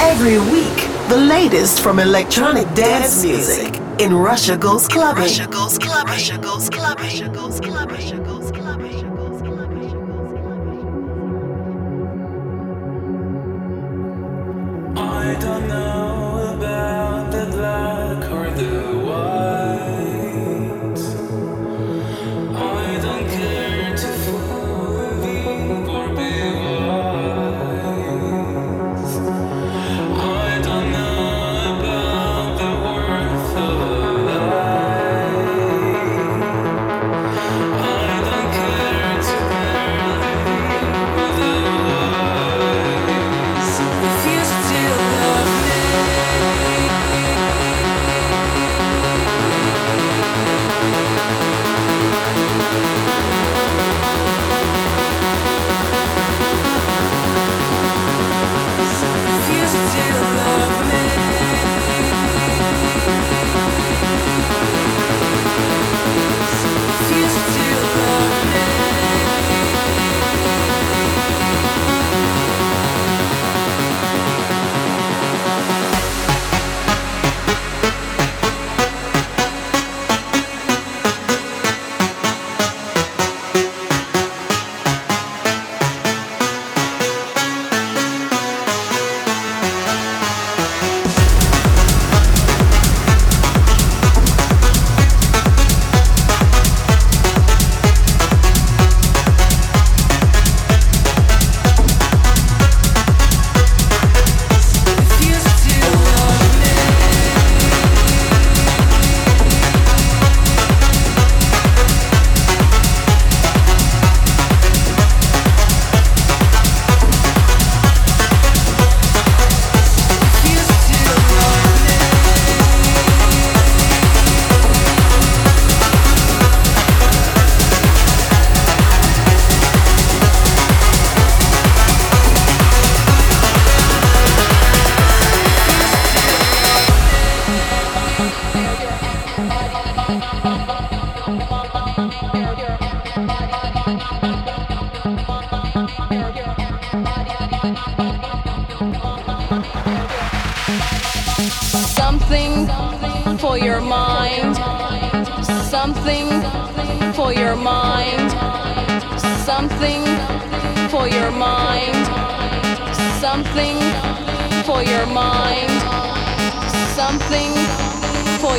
Every week, the latest from electronic dance music in Russia Goes Clubbing. Russia Goes Clubbing. Russia Goes Clubbing. Russia Goes Clubbing. Russia Goes Clubbing. I don't know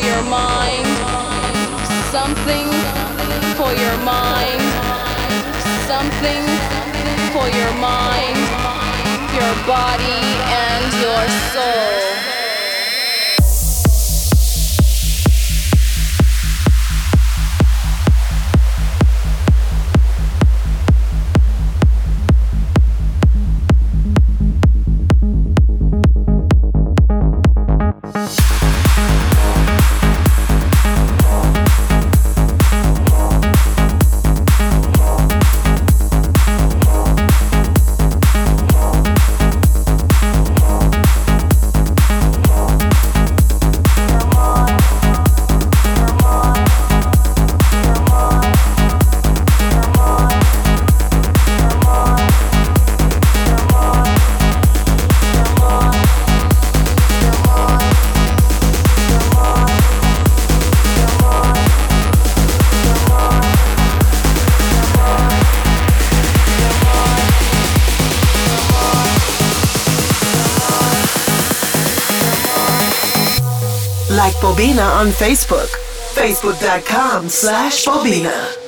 your mind. Something for your mind. Something for your mind, your body, and your soul. Bobina on Facebook. Facebook.com slash Bobina.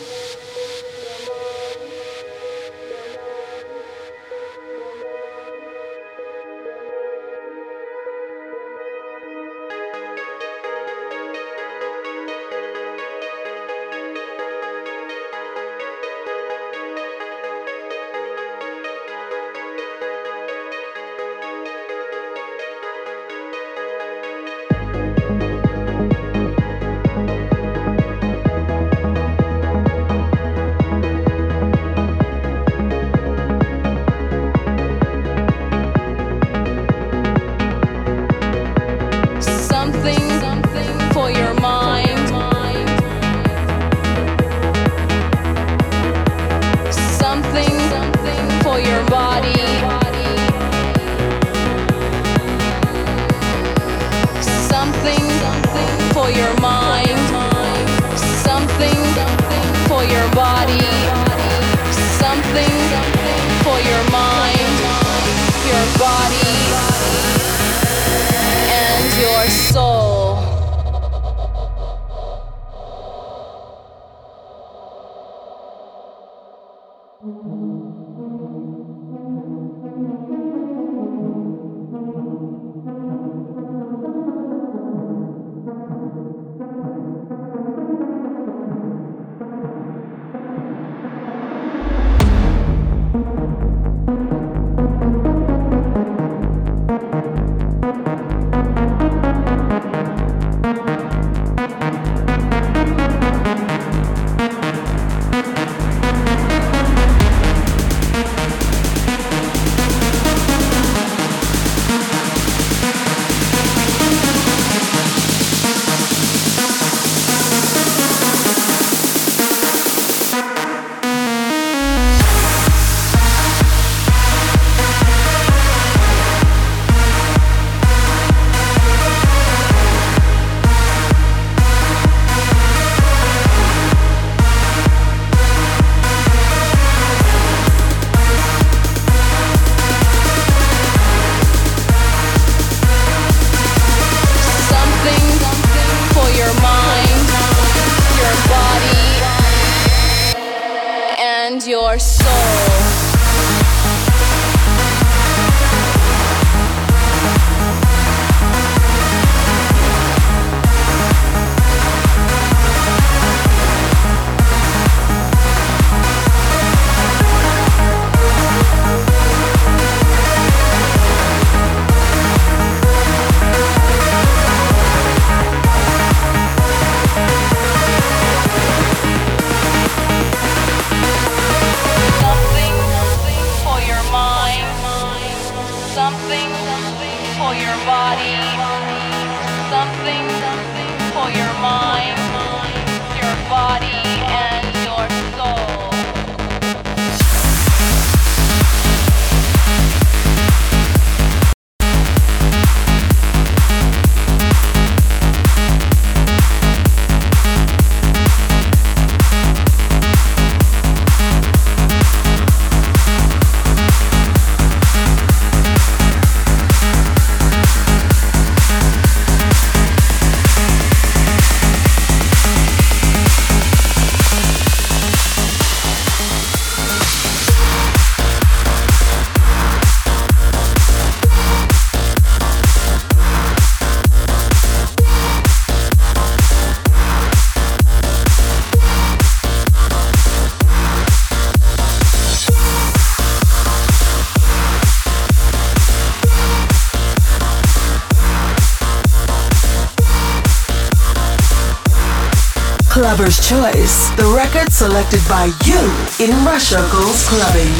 Clubber's Choice, the record selected by you in Russia Goes Clubbing.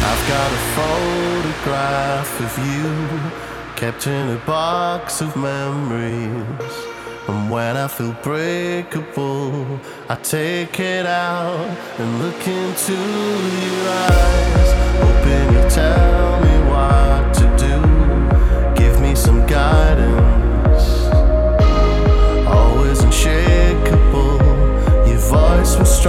I've got a photograph of you kept in a box of memories. And when I feel breakable, I take it out and look into your eyes. Hoping you tell me what voice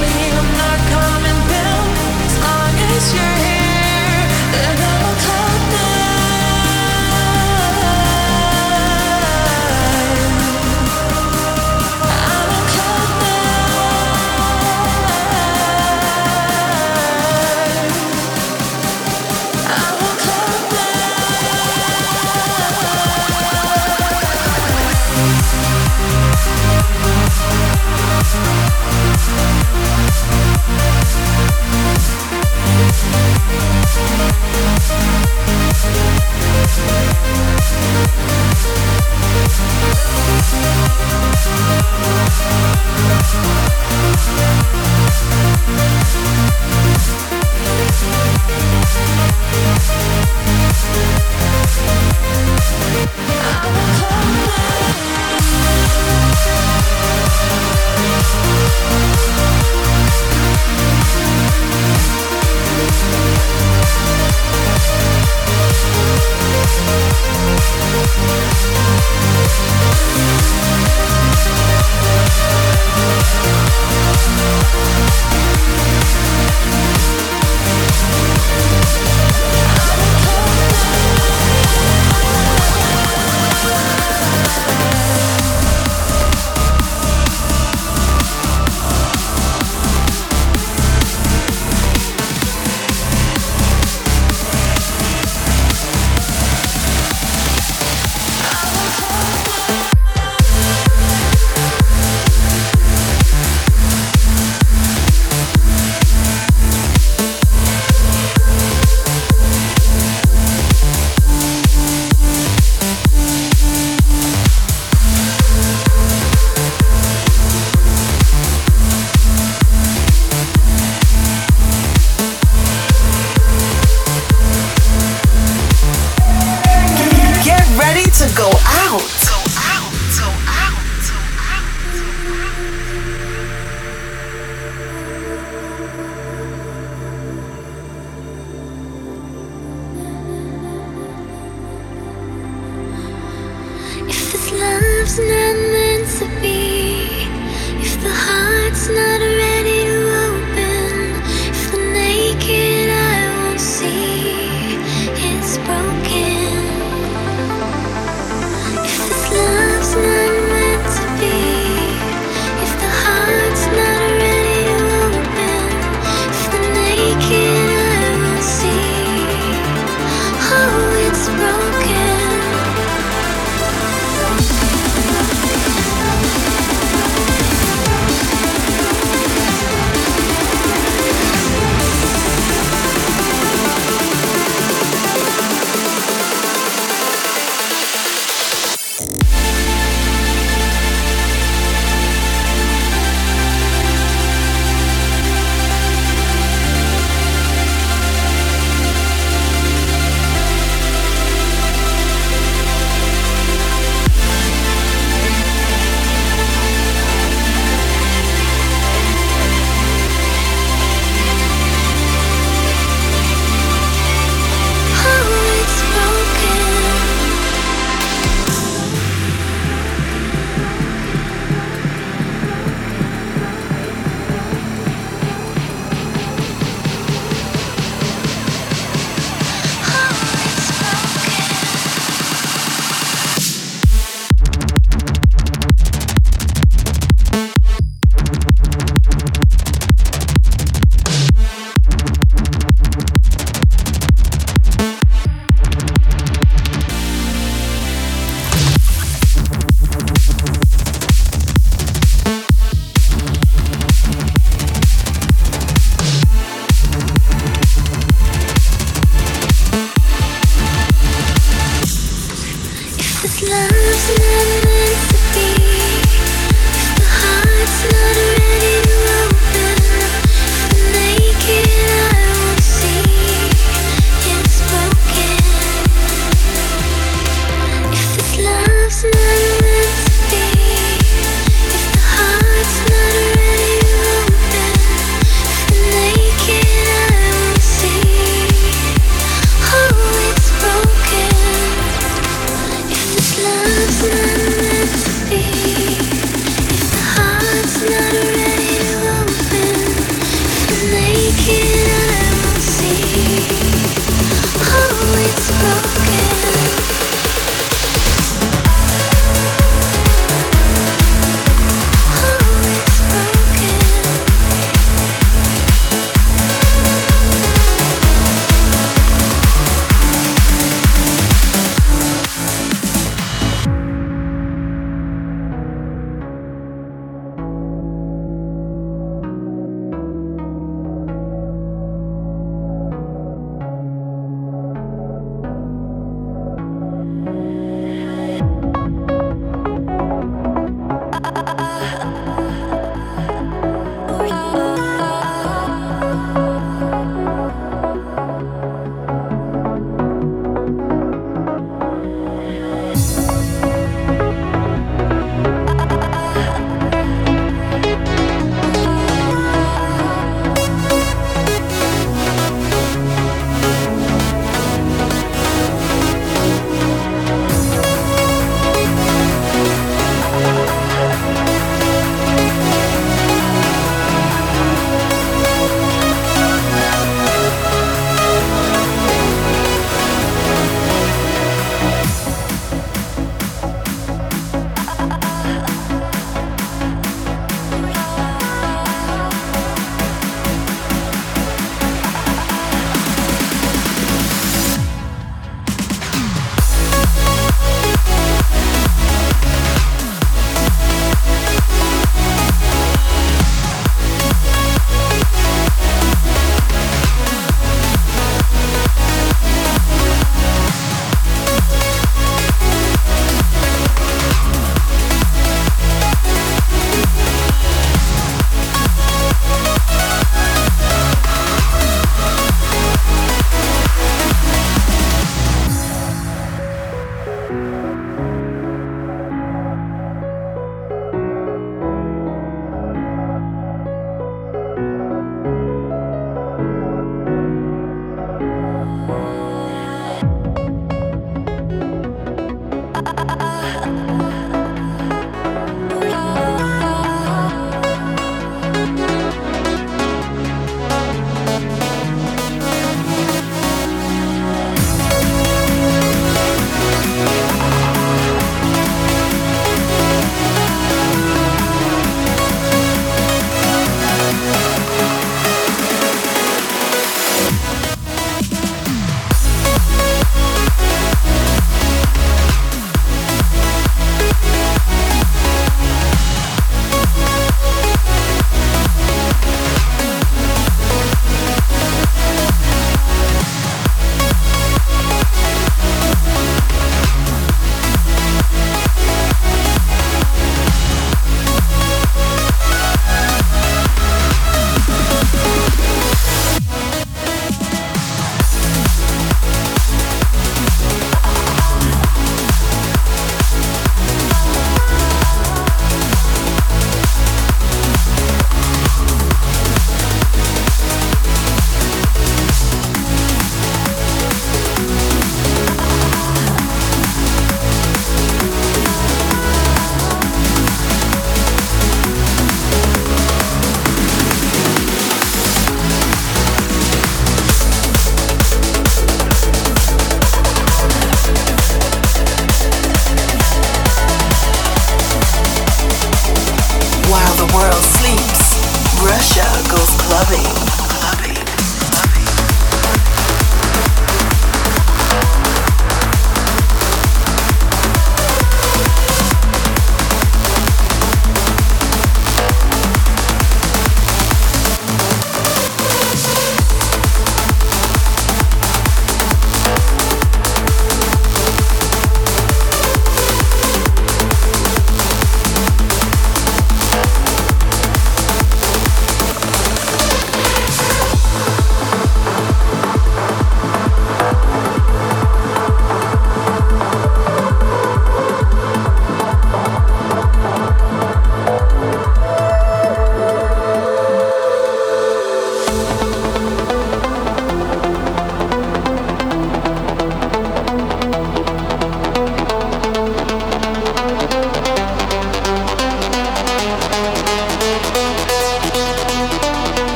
me, I'm not coming down as long as you're here.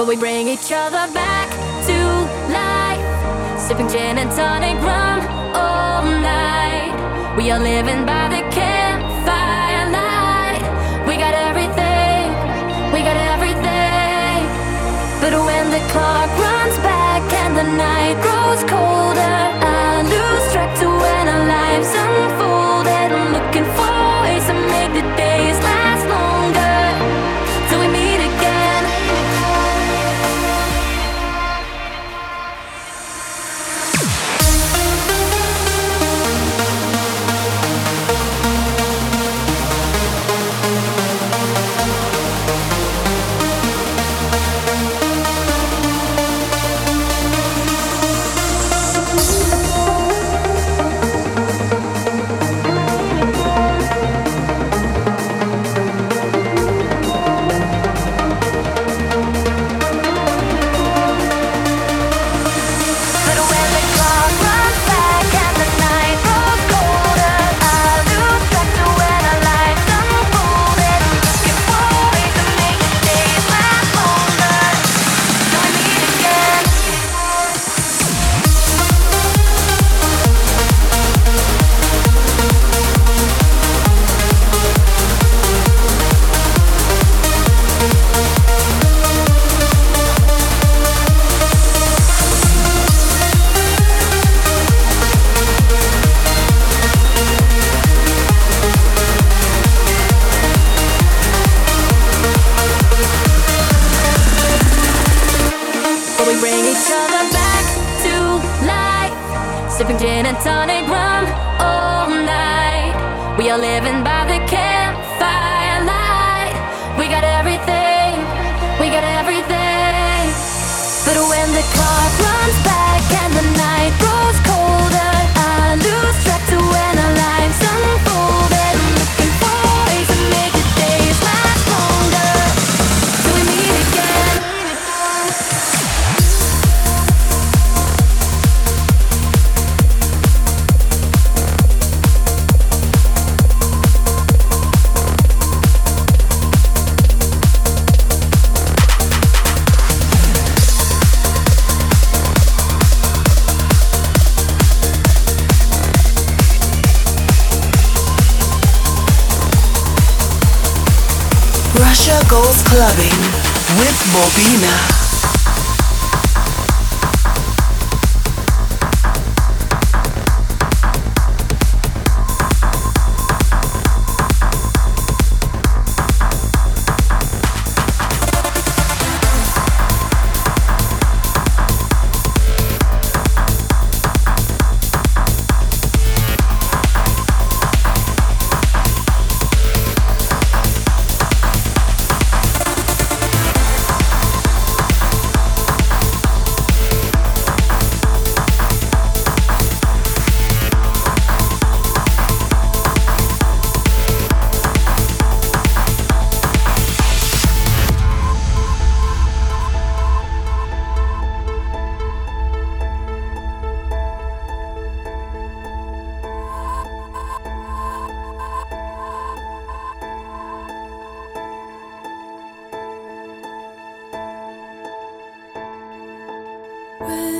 but we bring each other back to life. Sipping gin and tonic rum all night. We are living by the campfire light. We got everything, we got everything. But when the clock runs back and the night grows cold. We are living by the campfire with 喂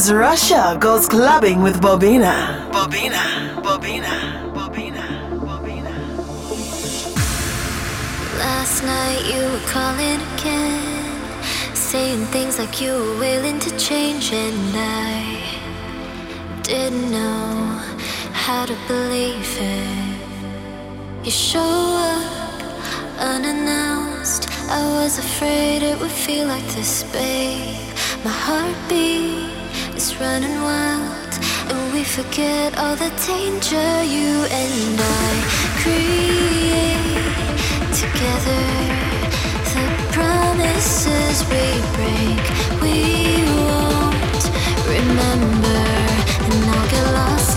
is Russia goes clubbing with Bobina. Bobina, Bobina, Bobina, Bobina. Last night you were calling again, saying things like you were willing to change, and I didn't know how to believe it. You show up unannounced. I was afraid it would feel like this, babe. My heartbeat is running wild, and we forget all the danger you and I create together. The promises we break, we won't remember, and I'll get lost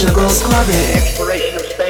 Goes clubbing. Exploration of space,